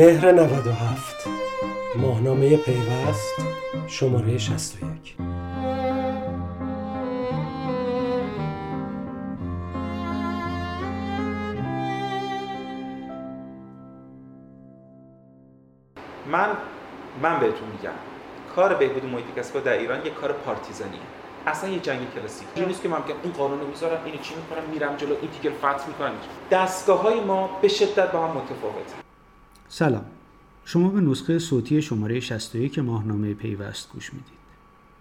مهر 97 ماهنامه پیوست شماره 61 من من بهتون میگم. کار بهبود محیط کسب در ایران یه کار پارتیزانیه. اصلا یه جنگ کلاسیک این نیست که من میگم این قانون رو می‌ذارم اینو چی می‌کنم؟ میرم جلو این تیکل فتح می‌کنم. دستگاه های ما به شدت با هم متفاوته سلام. شما به نسخه صوتی شماره 61 ماهنامه پیوست گوش می‌دید.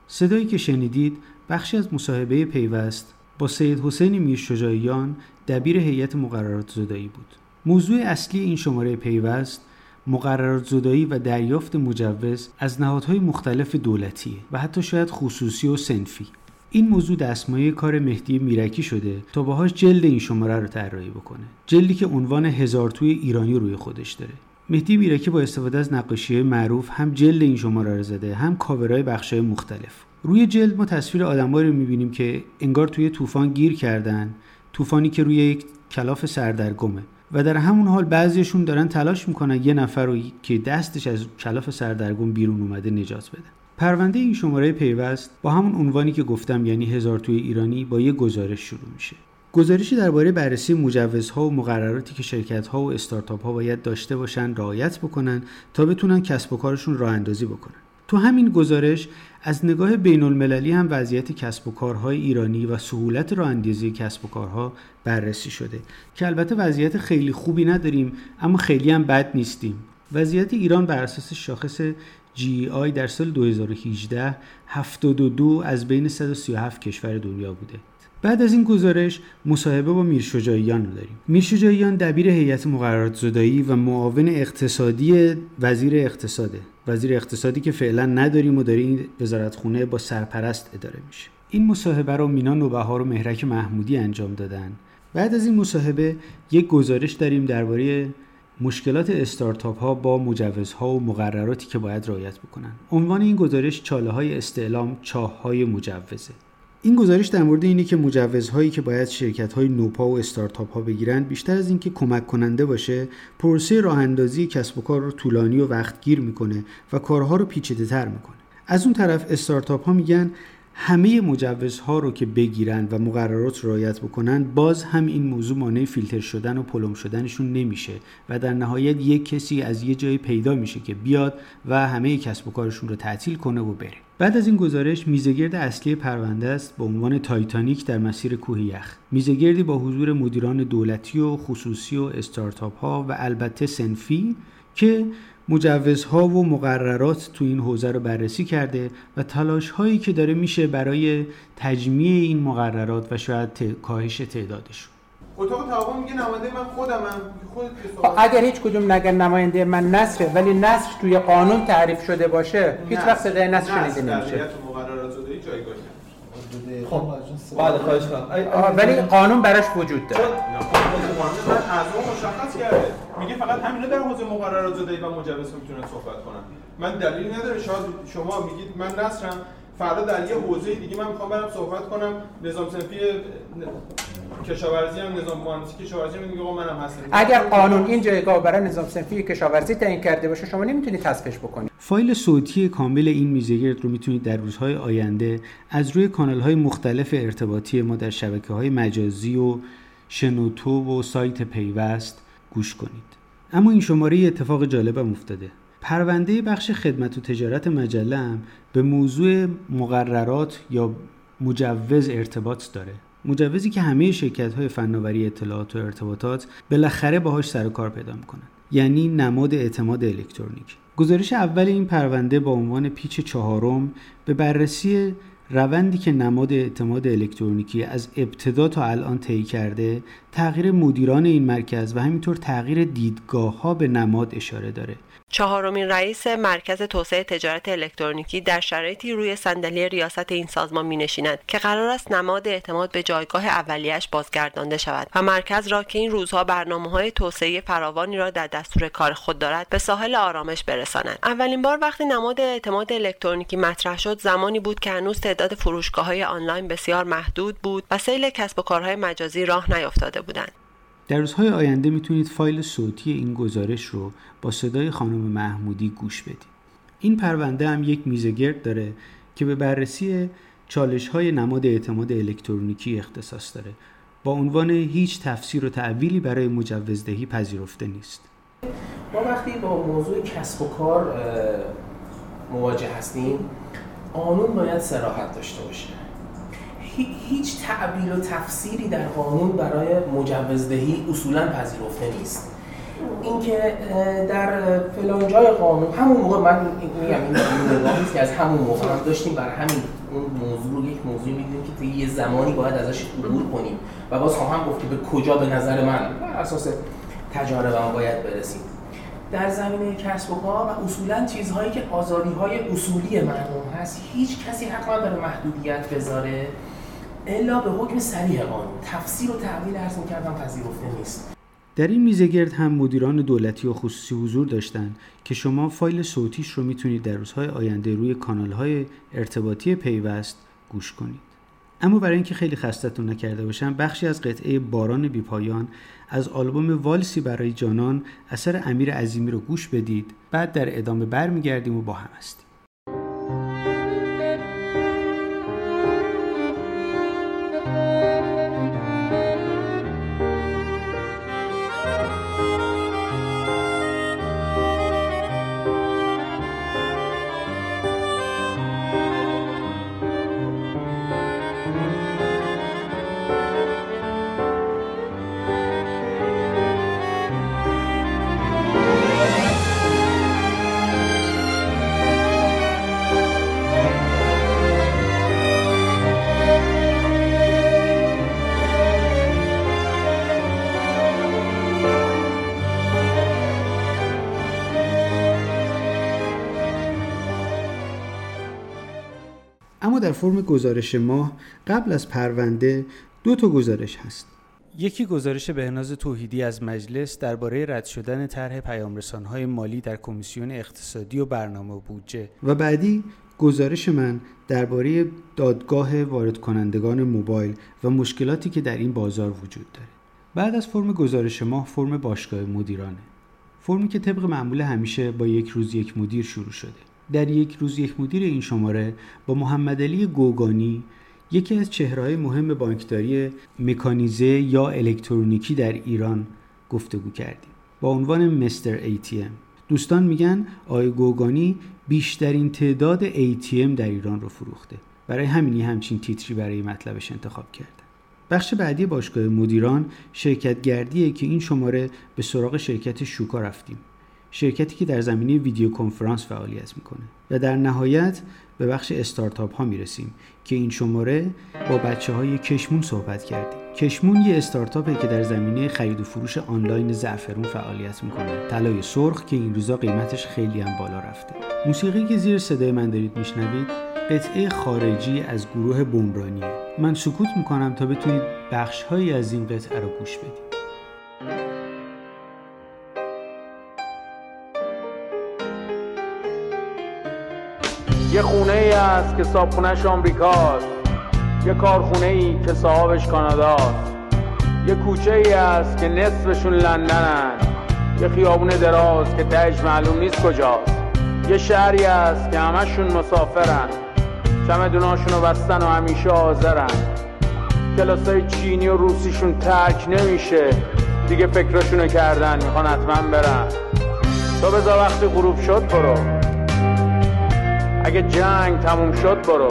صدایی که شنیدید بخشی از مصاحبه پیوست با سید حسین میرشجاعیان دبیر هیئت مقررات زدایی بود. موضوع اصلی این شماره پیوست مقررات زدایی و دریافت مجوز از نهادهای مختلف دولتی و حتی شاید خصوصی و سنفی. این موضوع دستمایه کار مهدی میرکی شده تا باهاش جلد این شماره رو طراحی بکنه. جلدی که عنوان هزار توی ایرانی روی خودش داره. مهدی میرکی با استفاده از نقاشی معروف هم جلد این شماره رو زده هم کاورای بخشای مختلف. روی جلد ما تصویر آدمایی رو می‌بینیم که انگار توی طوفان گیر کردن طوفانی که روی یک کلاف سردرگمه. و در همون حال بعضیشون دارن تلاش می‌کنن یه نفر رو که دستش از کلاف سردرگم بیرون اومده نجات بده. پرونده این شماره پیوست با همون عنوانی که گفتم یعنی هزار توی ایرانی با یه گزارش شروع میشه. گزارشی درباره بررسی مجوزها و مقرراتی که شرکتها و استارتاپ ها باید داشته باشن رعایت بکنن تا بتونن کسب و کارشون راه اندازی بکنن. تو همین گزارش از نگاه بین المللی هم وضعیت کسب و کارهای ایرانی و سهولت راه اندازی کسب و کارها بررسی شده که البته وضعیت خیلی خوبی نداریم اما خیلی هم بد نیستیم. وضعیت ایران بر اساس شاخص GEI در سال 2018 72 از بین 137 کشور دنیا بوده. بعد از این گزارش مصاحبه با میرشجاعیان رو داریم. میرشجاعیان دبیر هیئت مقررات زدایی و معاون اقتصادی وزیر اقتصاده وزیر اقتصادی که فعلا نداریم و داره این وزارتخونه با سرپرست اداره میشه. این مصاحبه رو مینا نوبهار و مهرک محمودی انجام دادن. بعد از این مصاحبه یک گزارش داریم درباره مشکلات استارتاپ ها با مجوزها و مقرراتی که باید رعایت بکنن. عنوان این گزارش چاله های استعلام چاه های مجوزه. این گزارش در مورد اینه که مجوزهایی که باید شرکت های نوپا و استارتاپ ها بگیرن بیشتر از اینکه کمک کننده باشه پروسه راه اندازی کسب و کار رو طولانی و وقتگیر می‌کنه و کارها رو پیچیده تر می‌کنه. از اون طرف استارتاپ ها میگن همه مجوزها رو که بگیرن و مقررات رعایت بکنن باز هم این موضوع مانع فیلتر شدن و پلم شدنشون نمیشه و در نهایت یک کسی از یه جایی پیدا میشه که بیاد و همه کسب و کارشون رو تعطیل کنه و بره. بعد از این گزارش میزگرد اصلی پرونده است به عنوان تایتانیک در مسیر کوه یخ. میزگردی با حضور مدیران دولتی و خصوصی و استارتاپ ها و البته سنفی که مجوزها و مقررات تو این حوزه رو بررسی کرده و تلاش هایی که داره میشه برای تجمیع این مقررات و شاید کاهش تعدادشون اتاق تعاون میگه نماینده من خودمم خودت خب اگر هیچ کدوم نگن نماینده من نصره ولی نصر توی قانون تعریف شده باشه هیچ وقت صدای نصر شنیده نمیشه مقررات زدایی جایگاهی خب بعد خواهش کنم ولی قانون براش وجود داره من از اون مشخص کرده میگه فقط همینا در حوزه مقررات زدایی و مجوز می‌تونن صحبت کنن. من دلیلی نداره. شاید شما میگید من نصرم. فردا در یه حوزه دیگه من می‌خوام برم صحبت کنم. نظام صنفی کشاورزی هم نظام مهندسی کشاورزی هم میگه منم هستم. اگر قانون این جایگاه برای نظام صنفی کشاورزی تعیین کرده باشه شما نمی‌تونید حذفش بکنید. فایل صوتی کامل این میزگرد رو می‌تونید در روزهای آینده از روی کانال های مختلف ارتباطی ما در شبکه های مجازی و شنوتو و سایت پیوست گوش کنید. اما این شماره اتفاق جالبم افتاده. پرونده بخش خدمت و تجارت مجله هم به موضوع مقررات یا مجوز ارتباط داره. مجوزی که همه شرکت های فناوری اطلاعات و ارتباطات بالاخره باهاش سر و کار پیدا می‌کنن. یعنی نماد اعتماد الکترونیک. گزارش اول این پرونده با عنوان پیچ چهارم به بررسی روندی که نماد اعتماد الکترونیکی از ابتدا تا الان طی کرده تغییر مدیران این مرکز و همینطور تغییر دیدگاه ها به نماد اشاره داره. چهارمین رئیس مرکز توسعه تجارت الکترونیکی در شرایطی روی صندلی ریاست این سازمان می نشیند که قرار است نماد اعتماد به جایگاه اولیش بازگردانده شود و مرکز را که این روزها برنامه های توسعه فراوانی را در دستور کار خود دارد به ساحل آرامش برساند. اولین بار وقتی نماد اعتماد الکترونیکی مطرح شد زمانی بود که هنوز تعداد فروشگاه های آنلاین بسیار محدود بود و سیل کسب و کارهای مجازی راه نیفتاده بودند. در روزهای آینده می‌تونید فایل صوتی این گزارش رو با صدای خانم محمودی گوش بدید. این پرونده هم یک میزگرد داره که به بررسی چالش های نماد اعتماد الکترونیکی اختصاص داره. با عنوان هیچ تفسیر و تعویلی برای مجوزدهی پذیرفته نیست. ما وقتی با موضوع کسب و کار مواجه هستیم قانون باید سراحت داشته باشه. هیچ تعبیل و تفسیری در قانون برای مجوزدهی اصولا پذیرفته نیست. اینکه در فلان جای قانون همون موقع من میگم این نگاهی که از همون موقع هم داشتیم بر همین اون موضوع رو یک موضوع می‌دونیم که یه زمانی باید ازش عبور کنیم. و باز خواهم گفت که به کجا به نظر من بر اساس تجاربم باید برسیم. در زمینه کسب و کار و اصولا چیزهایی که آزادی های اصولی مردم هست هیچ کسی حق نداره محدودیت بذاره. الا به حکم سریع قانون. تفسیر و تعویل ارز می‌کردم پذیرفته نیست. در این میزه گرد هم مدیران دولتی و خصوصی حضور داشتند که شما فایل صوتیش رو می‌تونید در روزهای آینده روی کانالهای ارتباطی پیوست گوش کنید. اما برای اینکه خیلی خستتون نکرده باشم بخشی از قطعه باران بیپایان از آلبوم والسی برای جانان اثر امیر عظیمی رو گوش بدید. بعد در ادامه برمیگردیم و با هم هستیم. در فرم گزارش ماه قبل از پرونده دو تا گزارش هست. یکی گزارش بهناز توحیدی از مجلس درباره رد شدن طرح پیامرسانهای مالی در کمیسیون اقتصادی و برنامه و بودجه. و بعدی گزارش من درباره دادگاه وارد کنندگان موبایل و مشکلاتی که در این بازار وجود داره. بعد از فرم گزارش ماه فرم باشگاه مدیرانه. فرمی که طبق معمول همیشه با یک روز یک مدیر شروع شده. در یک روز یک مدیر این شماره با محمد علی گوگانی یکی از چهرهای مهم بانکداری مکانیزه یا الکترونیکی در ایران گفتگو کردیم. با عنوان مستر ATM دوستان میگن آقای گوگانی بیشترین تعداد ATM در ایران رو فروخته. برای همینی همچین تیتری برای مطلبش انتخاب کرده. بخش بعدی باشگاه مدیران شرکت گردیه که این شماره به سراغ شرکت شوکا رفتیم. شرکتی که در زمینه ویدیو کنفرانس فعالیت می‌کنه و در نهایت به بخش استارتاپ ها می‌رسیم که این شماره با بچه های کشمون صحبت کردیم. کشمون یه استارتاپه که در زمینه خرید و فروش آنلاین زعفرون فعالیت می‌کنه. طلای سرخ که این روزا قیمتش خیلی هم بالا رفته. موسیقی که زیر صدای من دارید میشنوید قطعه خارجی از گروه بمرانیه من سکوت می‌کنم تا بتونید بخشهایی از این قطعه رو گوش بدید. یه خونه ای است که صابخونهش آمریکاست. یه کارخونه ای که صاحبش کاناداست. یه کوچه ای است که نصفشون لندنن. یه خیابون دراز که تهش معلوم نیست کجاست. یه شهری است که همشون مسافرن. چمدوناشون رو بستن و همیشه حاضرن. کلاسای چینی و روسیشون ترک نمیشه. دیگه فکرشونو کردن می‌خوان حتما برن. تو بذار وقتی غروب شد برو. اگه جنگ تموم شد برو.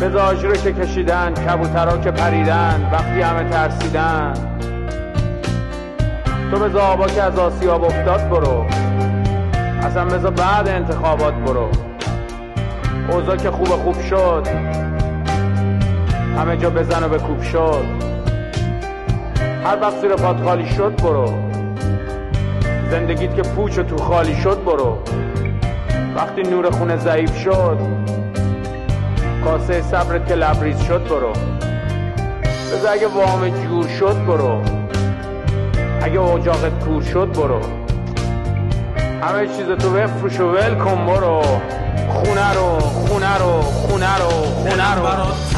به رو که کشیدن کبوترا که پریدن وقتی همه ترسیدن. تو به آبا که از آسیاب افتاد برو. اصلا بذار بعد انتخابات برو. اوضاع که خوب خوب شد همه جا بزن و به کوب شد. هر وقت زیر پاد خالی شد برو. زندگیت که پوچ و تو خالی شد برو. وقتی نور خونه ضعیف شد کاسه صبرت که لبریز شد برو. بذار اگه وام جور شد برو. اگه اجاقت کور شد برو. همه چیز تو بفروش و ول کن برو. خونه رو خونه رو خونه رو خونه رو.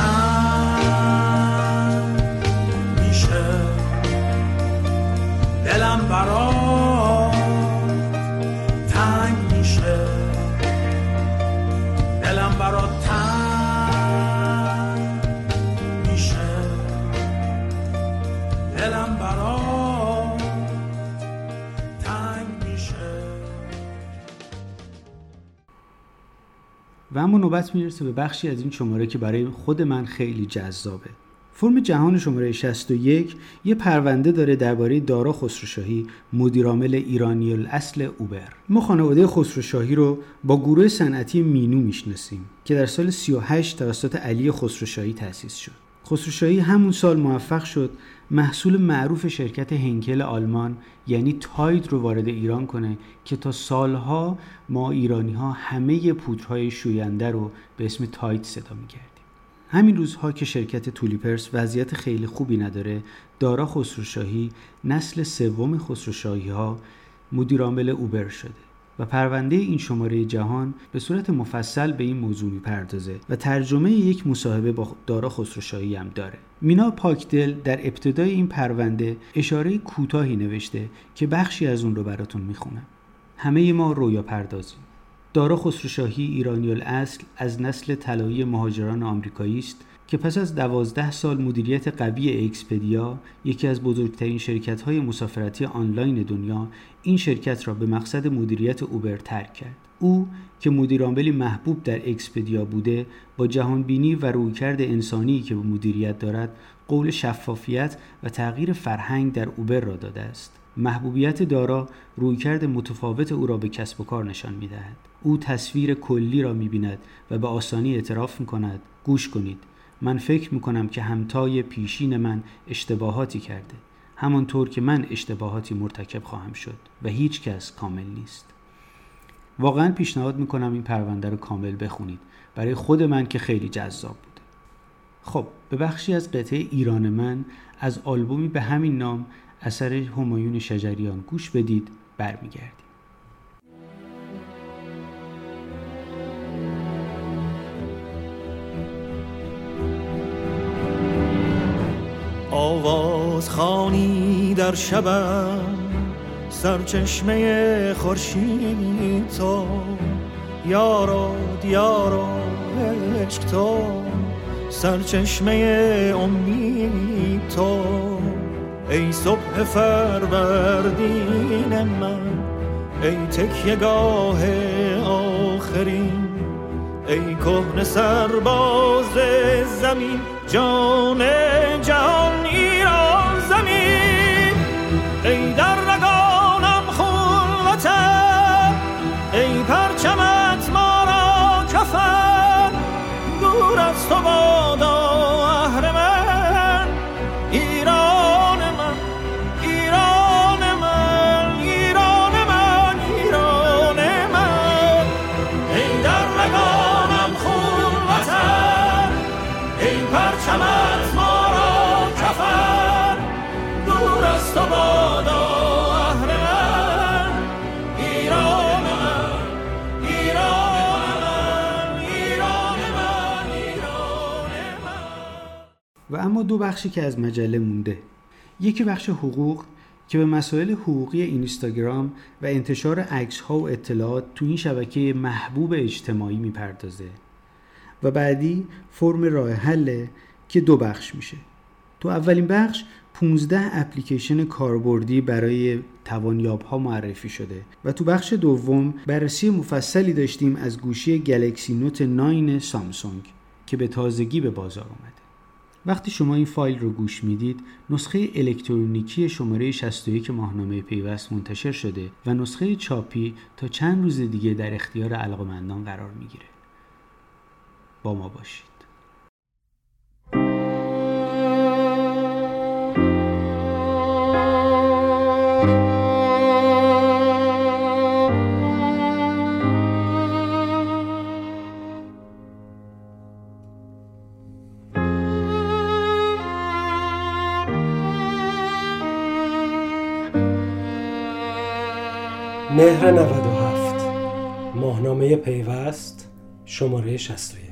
نوبت می‌رسه به بخشی از این شماره که برای خود من خیلی جذابه. فرم جهان شماره 61 یه پرونده داره درباره دارا خسروشاهی مدیرعامل ایرانی الاصل اوبر. ما خانواده خسروشاهی رو با گروه صنعتی مینو می‌شناسیم که در سال 38 توسط علی خسروشاهی تأسیس شد. خسروشاهی همون سال موفق شد محصول معروف شرکت هنکل آلمان یعنی تاید رو وارد ایران کنه که تا سالها ما ایرانی ها همه پودرهای شوینده رو به اسم تاید صدا می‌کردیم. همین روزها که شرکت تولیپرس وضعیت خیلی خوبی نداره دارا خسروشاهی نسل سوم خسروشاهی ها مدیرعامل اوبر شده. و پرونده این شماره جهان به صورت مفصل به این موضوع می‌پردازه و ترجمه یک مصاحبه با دارا خسروشاهی هم داره. مینا پاکدل در ابتدای این پرونده اشاره کوتاهی نوشته که بخشی از اون رو براتون می‌خونم. همه ما رویا پردازیم. دارا خسروشاهی ایرانی الاصل از نسل طلایی مهاجران آمریکایی است که پس از دوازده سال مدیریت قوی اکسپدیا یکی از بزرگترین شرکت های مسافرتی آنلاین دنیا این شرکت را به مقصد مدیریت اوبر ترک کرد. او که مدیرعاملی محبوب در اکسپدیا بوده با جهانبینی و رویکرد انسانی که به مدیریت دارد قول شفافیت و تغییر فرهنگ در اوبر را داده است. محبوبیت دارا رویکرد متفاوت او را به کسب و کار نشان می دهد. او تصویر کلی را می بیند و به آسانی اعتراف می کند گوش کنید. من فکر می کنم که همتای پیشین من اشتباهاتی کرده. همانطور که من اشتباهاتی مرتکب خواهم شد و هیچ کس کامل نیست. واقعا پیشنهاد می کنم این پرونده رو کامل بخونید. برای خود من که خیلی جذاب بوده. خب به بخشی از قطعه ایران من از آلبومی به همین نام اثر همایون شجریان گوش بدید برمیگردیم. خانی در شبم سرچشمه خورشید تو. یارو دیارو عشق تو سرچشمه امید تو. ای صبح فروردین من ای تکیه گاه آخرین. ای کهن سرباز زمین جان و اما دو بخشی که از مجله مونده. یکی بخش حقوق که به مسائل حقوقی اینستاگرام و انتشار عکس ها و اطلاعات تو این شبکه محبوب اجتماعی می‌پردازه. و بعدی فرم راه حله که دو بخش میشه. تو اولین بخش 15 اپلیکیشن کاربردی برای توانیاب ها معرفی شده و تو بخش دوم بررسی مفصلی داشتیم از گوشی گلکسی نوت 9 سامسونگ که به تازگی به بازار اومده وقتی شما این فایل رو گوش می‌دید نسخه الکترونیکی شماره 61 ماهنامه پیوست منتشر شده و نسخه چاپی تا چند روز دیگه در اختیار علاقمندان قرار می‌گیره. با ما باشید. مهر 97 ماهنامه پیوست شماره 61